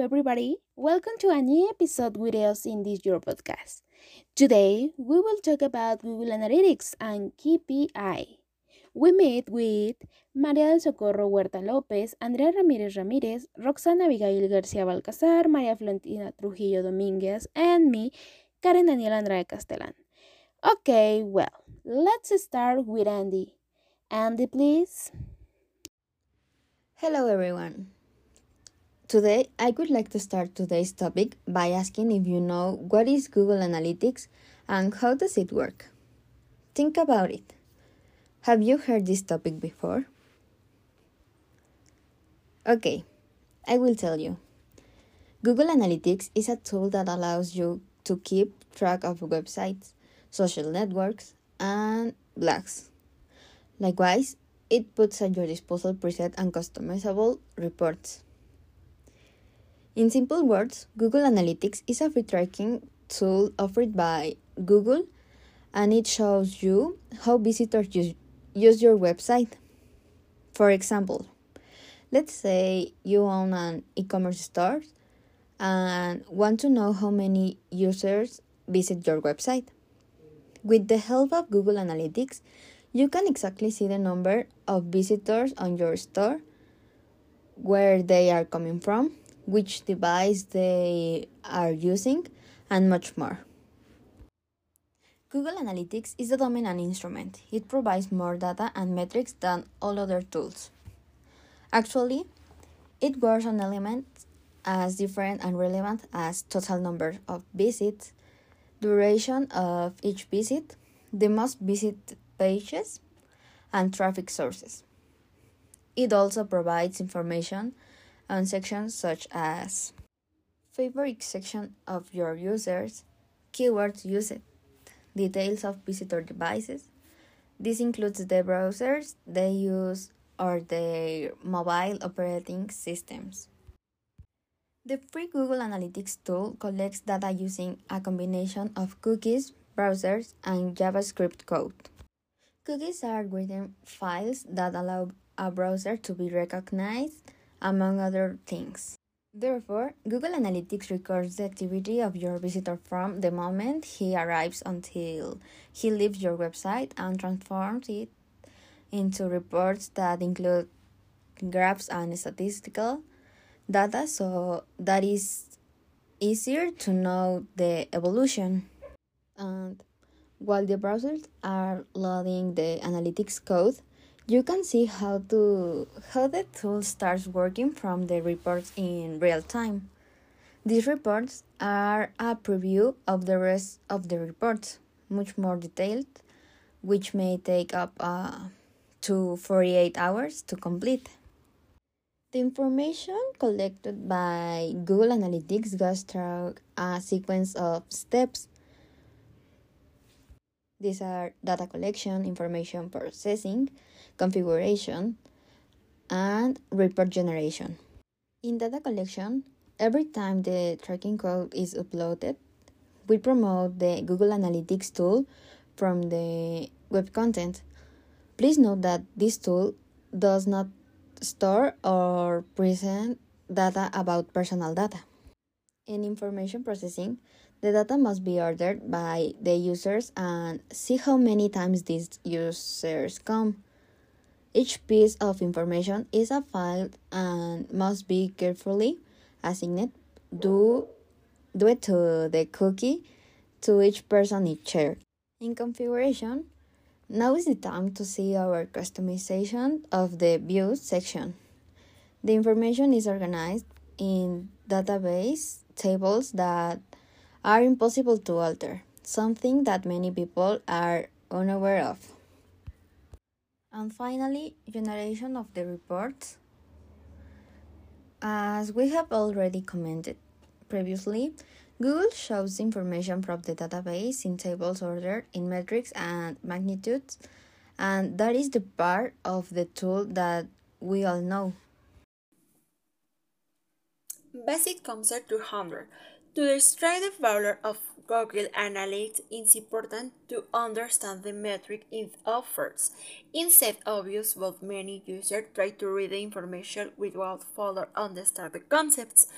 everybody. Welcome to a new episode with us in this your podcast. Today, we will talk about Google Analytics and KPI. We meet with María del Socorro Huerta López, Andrea Ramírez Ramírez, Roxana Abigail García Balcazar, María Florentina Trujillo Domínguez, and me, Karen Daniela Andrade Castellan. Okay, well, let's start with Andy. Andy, please. Hello, everyone. Today, I would like to start today's topic by asking if you know what is Google Analytics and how does it work. Think about it. Have you heard this topic before? Okay, I will tell you. Google Analytics is a tool that allows you to keep track of websites, social networks, and blogs. Likewise, it puts at your disposal preset and customizable reports. In simple words, Google Analytics is a free tracking tool offered by Google and it shows you how visitors use, use your website. For example, let's say you own an e commerce store and want to know how many users visit your website. With the help of Google Analytics, you can exactly see the number of visitors on your store, where they are coming from, which device they are using, and much more. Google Analytics is a dominant instrument. It provides more data and metrics than all other tools. Actually, it works on elements as different and relevant as total number of visits, duration of each visit, the most visited pages, and traffic sources. It also provides information on sections such as favorite section of your users, keywords used, details of visitor devices. This includes the browsers they use or their mobile operating systems. The free Google Analytics tool collects data using a combination of cookies, browsers, and JavaScript code. Cookies are written files that allow a browser to be recognized among other things. Therefore, Google Analytics records the activity of your visitor from the moment he arrives until he leaves your website and transforms it into reports that include graphs and statistical data so that is easier to know the evolution. And while the browsers are loading the analytics code, you can see how to how the tool starts working from the reports in real time. These reports are a preview of the rest of the reports, much more detailed, which may take up uh, to 48 hours to complete. The information collected by Google Analytics goes through a sequence of steps. These are data collection, information processing, configuration, and report generation. In data collection, every time the tracking code is uploaded, we promote the Google Analytics tool from the web content. Please note that this tool does not store or present data about personal data. In information processing, the data must be ordered by the users and see how many times these users come. Each piece of information is a file and must be carefully assigned due, due to the cookie to each person it shared. In configuration, now is the time to see our customization of the views section. The information is organized in database tables that are impossible to alter, something that many people are unaware of. And finally, generation of the reports. As we have already commented previously, Google shows information from the database in tables ordered in metrics and magnitudes, and that is the part of the tool that we all know. Basic concept 200. To describe the value of Google Analytics, it's important to understand the metric it offers. Instead obvious, but many users try to read the information without fully understand the concepts.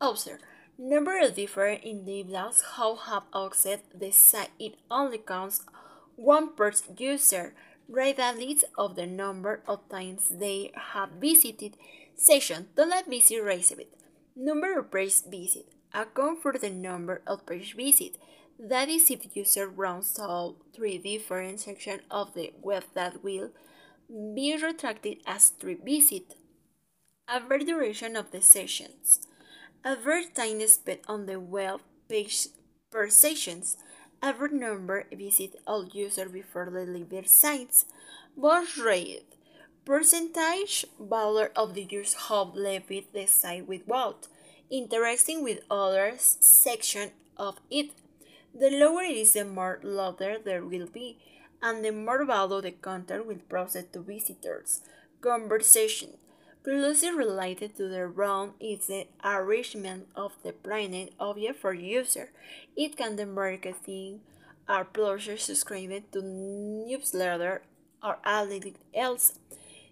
Observe. Number of different individuals who have accessed the site. It only counts one per user, regardless of the number of times they have visited session. Don't let Total visit received. Number of page visit. Account for the number of page visit. That is if user runs all three different sections of the web that will be retracted as three visit. Average duration of the sessions. Average time spent on the web page per sessions. Average number visit all user before they leave their sites. Bounce rate. Percentage value of the users who left the site without interacting with others section of it. The lower it is, the more louder there will be, and the more value the content will process to visitors. Conversation closely related to the round is the arrangement of the planet object for user. It can be marketing or pleasure subscribing to newsletter or anything else.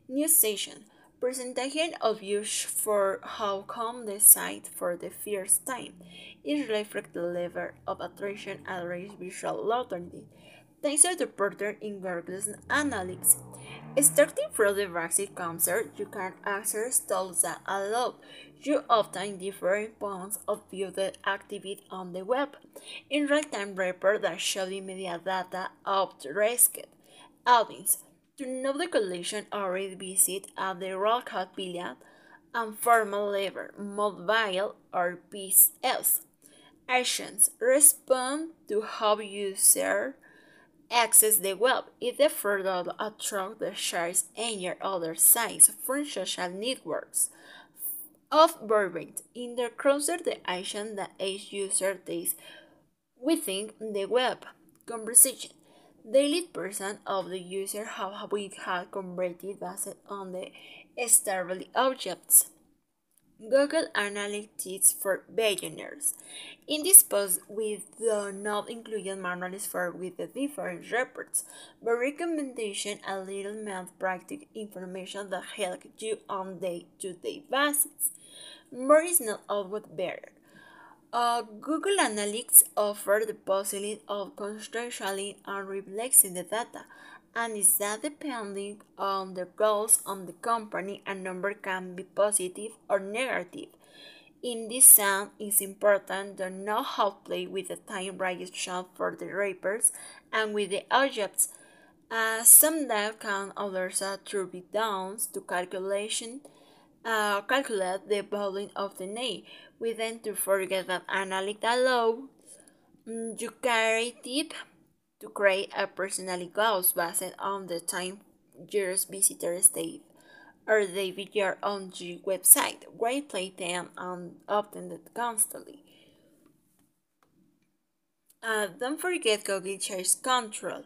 News station Presentation of use for how come the site for the first time. It reflects the level of attraction and raise visual loyalty. Thanks to the reporter in Google's analytics. Starting from the basic concert, you can access tools that allow you obtain different points of view that activate on the web. In real-time report that show the media data of the risked audience to know the collection already visit at the Royal Pavilion and formal lever, mobile or PCS. Actions respond to how user access the web. It further attract the shares any other sites from social networks of Burbank in the closer the action that each user takes within the web conversation. The person of the user have we had converted based on the stable objects. Google Analytics for beginners. In this post, we do not include manuals for with the different reports, but recommendation a little math practice information that help you on day-to-day basis. More is not always better. Uh, Google Analytics offers the possibility of contextualizing and reflecting the data, and is that depending on the goals of the company, a number can be positive or negative. In this sense, it's important to know how to play with the time reaction for the reports and with the objects. Uh, some data can also be done to calculation uh, calculate the volume of the name. We tend to forget that analytic allows mm, you creative to create a personality goals based on the time your visitors stay or they visit on your website. Great play them and updated constantly. Uh, don't forget Google Search Console.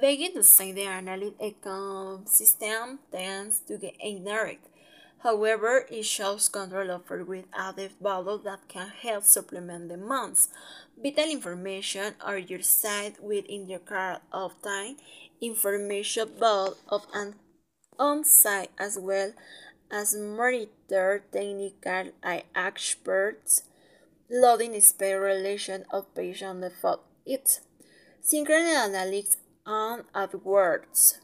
They get to say the analytic ecosystem tends to get ignored However, it shows control over with added value that can help supplement demands. Vital information or your site within your card of time, information about of an on-site as well as monitor technical experts, loading speed relation of patient on the fault it, synchronous analytics and AdWords.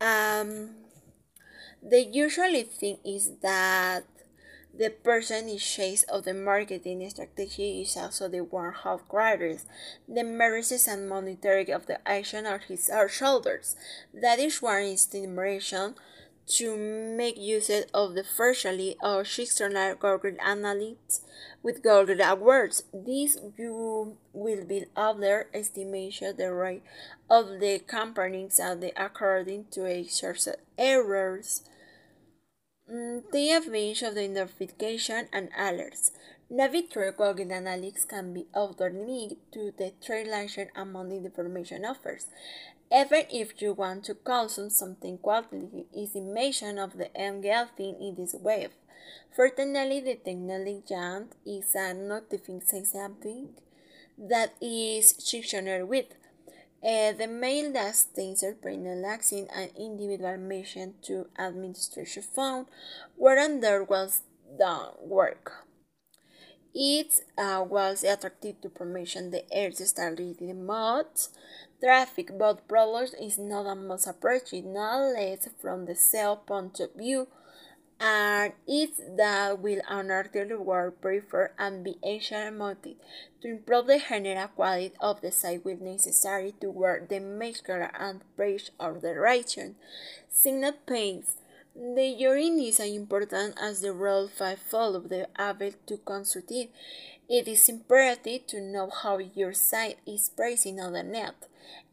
Um, the usual thing is that the person in charge of the marketing strategy is also the one who creates the measures and monitoring of the action on his or shoulders. That is one inspiration to make use of the virtually or external Google Analytics with Google AdWords. This you will be other estimation the rate of the companies and the according to a source errors Mm, the advantage of the notification and alerts. Navigator Google Analytics can be need to the translation among the information offers. Even if you want to consume something quality, is mention of the engulfing in this wave. Fortunately, the technology giant is a something that is sectioned with uh, the mail that states penalizing an individual mission to administration found, wherein there was done work. It uh, was attractive to promotion the Earth stability modes. Traffic but problems is not a must approach, not less from the cell point of view and it's that will honor the word prefer and be motive to improve the general quality of the site will necessary to work the muscular and bridge of the region. Signal pains. The urine is as important as the role five follow the able to constructive. It is imperative to know how your site is pricing on the net.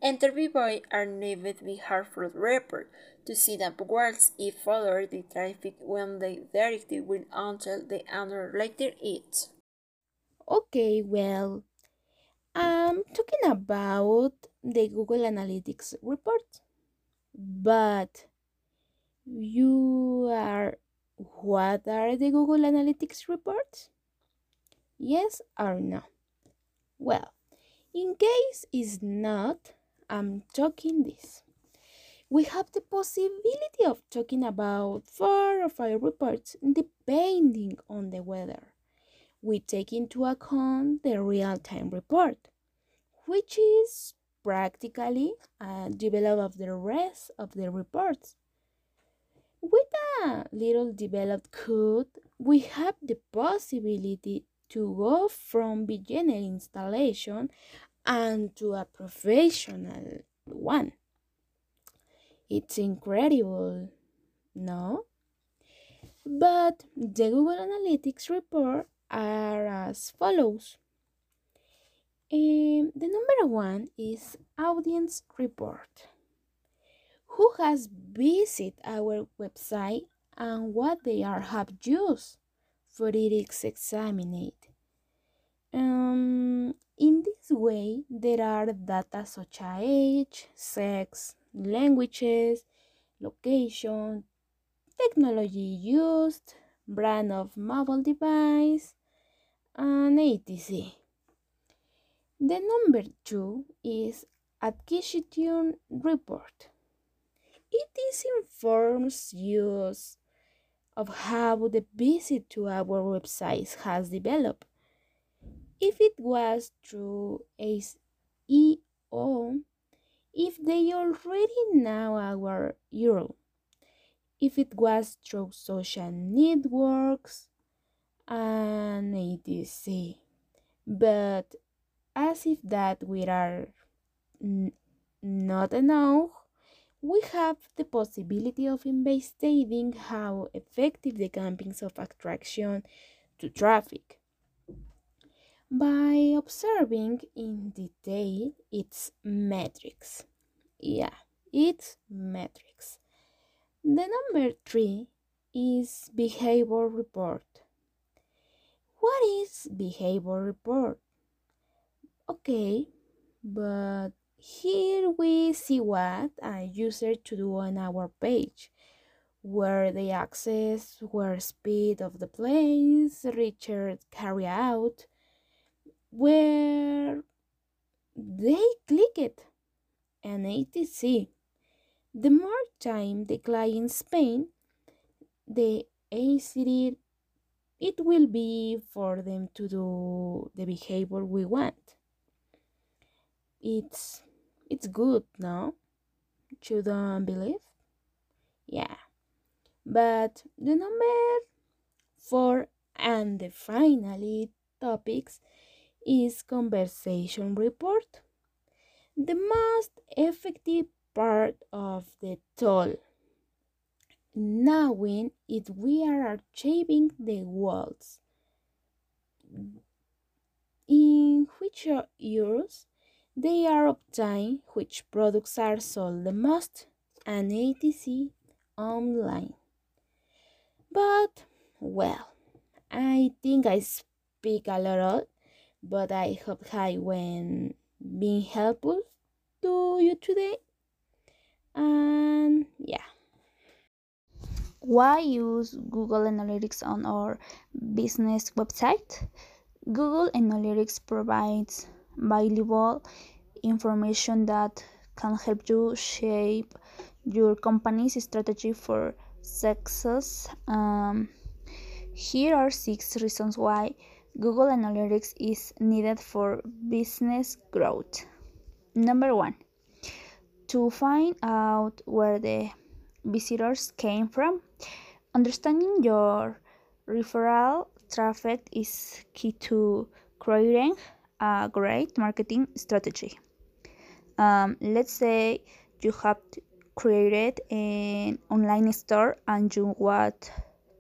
Interviewees are never be harmful report to see that words if follow the traffic when they directly will until the under later it. Okay, well, I'm talking about the Google Analytics report, but you are what are the Google Analytics reports? Yes or no? Well, in case it's not, I'm talking this we have the possibility of talking about four or five reports depending on the weather. We take into account the real time report, which is practically a develop of the rest of the reports. With a little developed code, we have the possibility to go from beginner installation and to a professional one. It's incredible, no? But the Google Analytics report are as follows. Um, the number one is audience report. Who has visited our website and what they are have used for its examined. Um, in this way, there are data such as age, sex, languages, location, technology used, brand of mobile device, and etc. The number two is acquisition report. It is informs use of how the visit to our website has developed. If it was through SEO, they already know our URL, if it was through social networks and etc. But as if that we are not enough, we have the possibility of investigating how effective the campaigns of attraction to traffic by observing in detail its metrics. Yeah, its metrics. The number three is behavior report. What is behavior report? Okay, but here we see what a user to do on our page where they access, where speed of the planes, Richard carry out, where they click it and etc. The more time the client spend, the easier it will be for them to do the behavior we want. It's it's good, no? You don't believe? Yeah. But the number four and the finally topics is conversation report. The most effective part of the tool. Knowing if we are achieving the goals. In which years they are obtained, which products are sold the most, and etc. online. But, well, I think I speak a lot but I hope I when being helpful to you today. And yeah. Why use Google Analytics on our business website? Google Analytics provides valuable information that can help you shape your company's strategy for success. Um, Here are six reasons why Google Analytics is needed for business growth. Number one, to find out where the visitors came from. Understanding your referral traffic is key to creating a great marketing strategy. Um, let's say you have created an online store and you want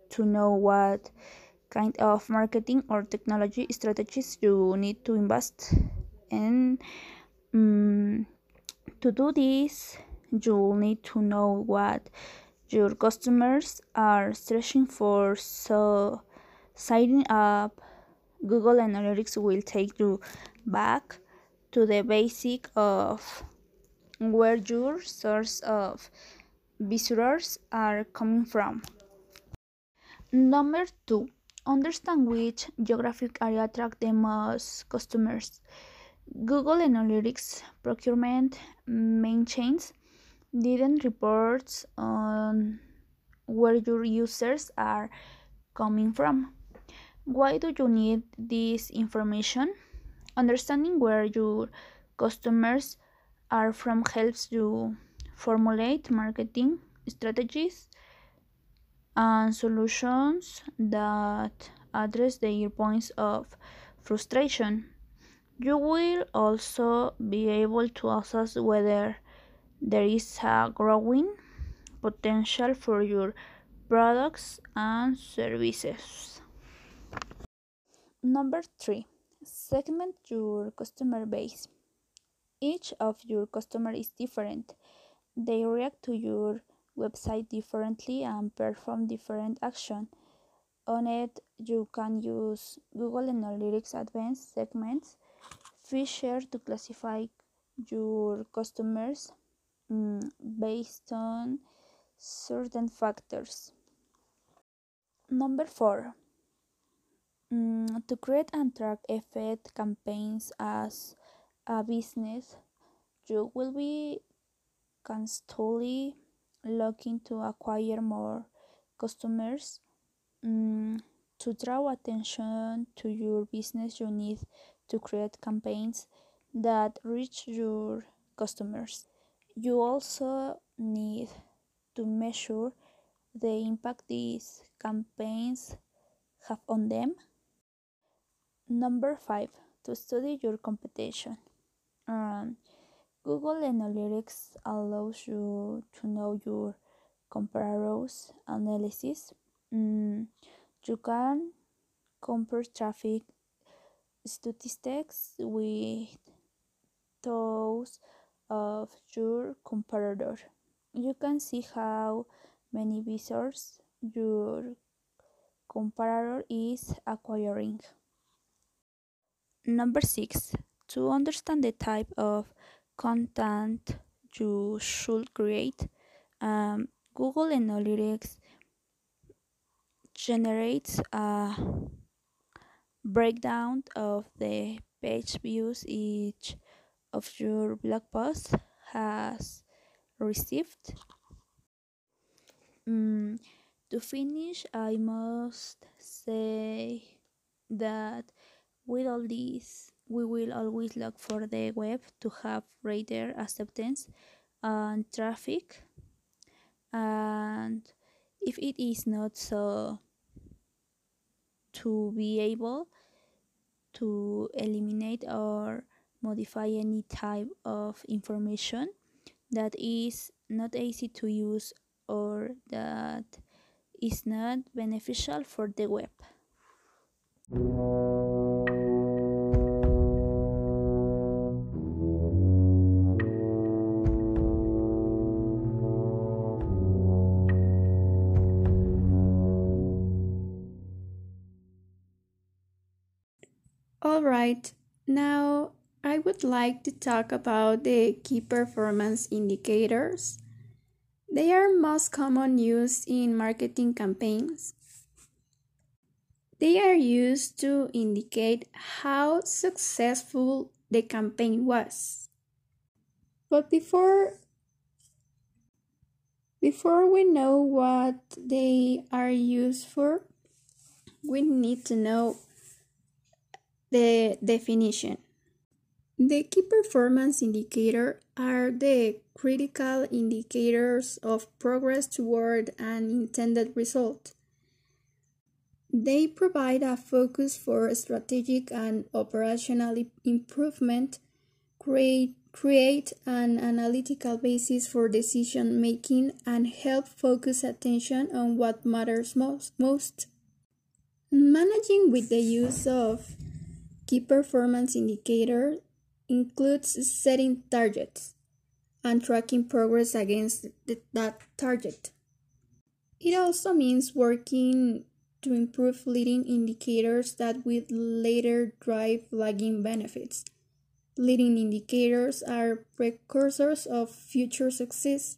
to know what kind of marketing or technology strategies you need to invest in. Um, to do this, you'll need to know what your customers are searching for. So, signing up Google Analytics will take you back to the basic of where your source of visitors are coming from. Number two, understand which geographic area attract the most customers. Google Analytics procurement main chains didn't report on where your users are coming from. Why do you need this information? Understanding where your customers are from helps you formulate marketing strategies and solutions that address their points of frustration. You will also be able to assess whether there is a growing potential for your products and services. Number three, segment your customer base. Each of your customer is different. They react to your website differently and perform different action. On it, you can use Google Analytics Advanced Segments feature to classify your customers um, based on certain factors. Number four, um, to create and track effect campaigns as a business, you will be constantly looking to acquire more customers. Um, to draw attention to your business, you need to create campaigns that reach your customers. You also need to measure the impact these campaigns have on them. Number five, to study your competition. Um, Google Analytics allows you to know your comparables analysis. Mm, you can compare traffic statistics with those of your comparator. You can see how many visitors your comparator is acquiring. Number six, to understand the type of content you should create, um, Google Analytics generates a breakdown of the page views each of your blog post has received. Mm, to finish, I must say that with all this, we will always look for the web to have greater acceptance and traffic. And if it is not so, to be able to eliminate or modify any type of information that is not easy to use or that is not beneficial for the web. All right, now I would like to talk about the key performance indicators. They are most common used in marketing campaigns. They are used to indicate how successful the campaign was. But before before we know what they are used for, we need to know the definition. The key performance indicator are the critical indicators of progress toward an intended result. They provide a focus for strategic and operational improvement, create, create an analytical basis for decision making, and help focus attention on what matters most. most. Managing with the use of key performance indicator includes setting targets and tracking progress against that target. It also means working to improve leading indicators that will later drive lagging benefits. Leading indicators are precursors of future success.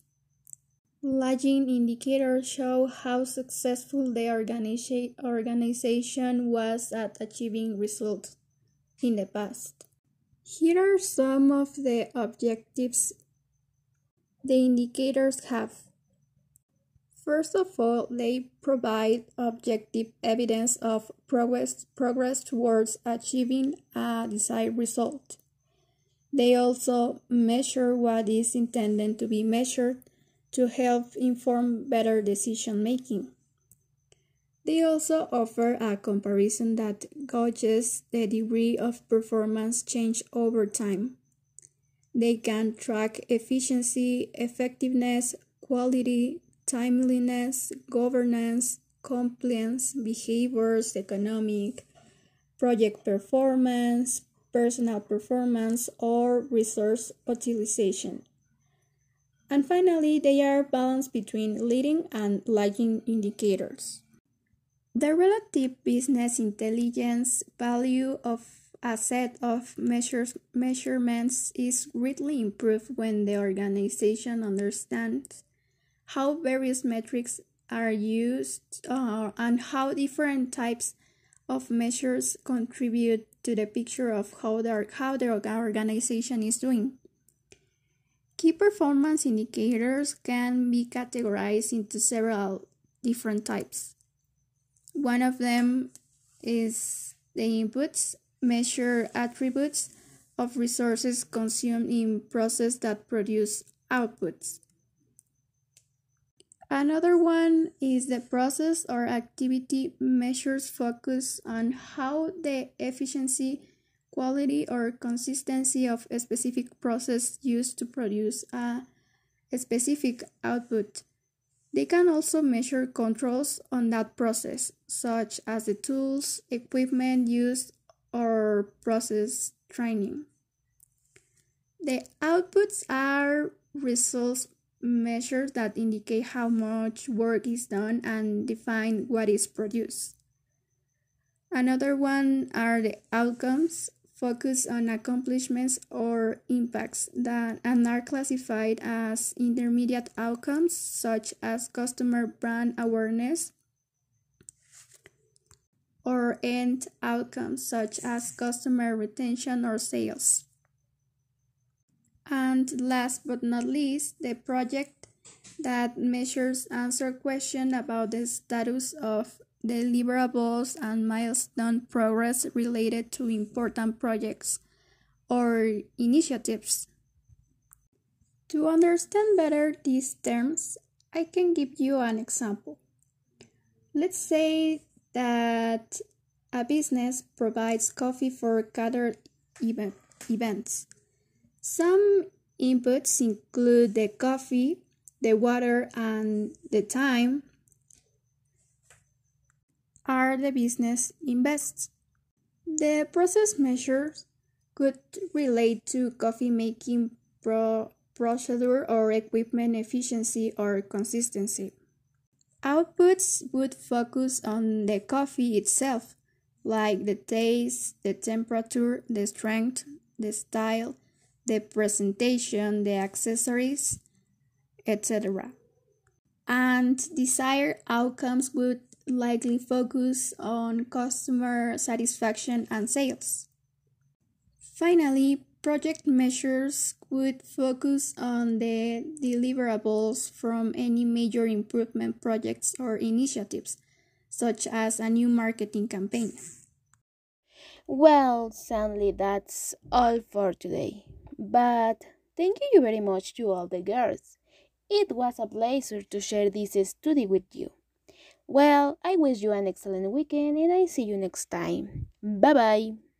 Lagging indicators show how successful the organiza- organization was at achieving results in the past. Here are some of the objectives the indicators have. First of all, they provide objective evidence of progress, progress towards achieving a desired result. They also measure what is intended to be measured to help inform better decision making. They also offer a comparison that gauges the degree of performance change over time. They can track efficiency, effectiveness, quality, timeliness, governance, compliance, behaviors, economic, project performance, personal performance, or resource utilization. And finally, they are balanced between leading and lagging indicators. The relative business intelligence value of a set of measures, measurements is greatly improved when the organization understands how various metrics are used uh, and how different types of measures contribute to the picture of how the, how the organization is doing. Key performance indicators can be categorized into several different types. One of them is the inputs, measure attributes of resources consumed in process that produce outputs. Another one is the process or activity measures focus on how the efficiency, quality, or consistency of a specific process used to produce a, specific output. They can also measure controls on that process, such as the tools, equipment used, or process training. The outputs are results measures that indicate how much work is done and define what is produced. Another one are the outcomes, focus on accomplishments or impacts that and are classified as intermediate outcomes such as customer brand awareness or end outcomes such as customer retention or sales. And last but not least, the project that measures answer questions about the status of deliverables and milestone progress related to important projects or initiatives. To understand better these terms, I can give you an example. Let's say that a business provides coffee for catered event, events. Some inputs include the coffee, the water, and the time are the business invests. The process measures could relate to coffee making pro procedure or equipment efficiency or consistency. Outputs would focus on the coffee itself, like the taste, the temperature, the strength, the style, the presentation, the accessories, etc. And desired outcomes would likely focus on customer satisfaction and sales. Finally, project measures would focus on the deliverables from any major improvement projects or initiatives, such as a new marketing campaign. Well, sadly, that's all for today. But thank you very much to all the girls. It was a pleasure to share this study with you. Well, I wish you an excellent weekend and I see you next time. Bye bye.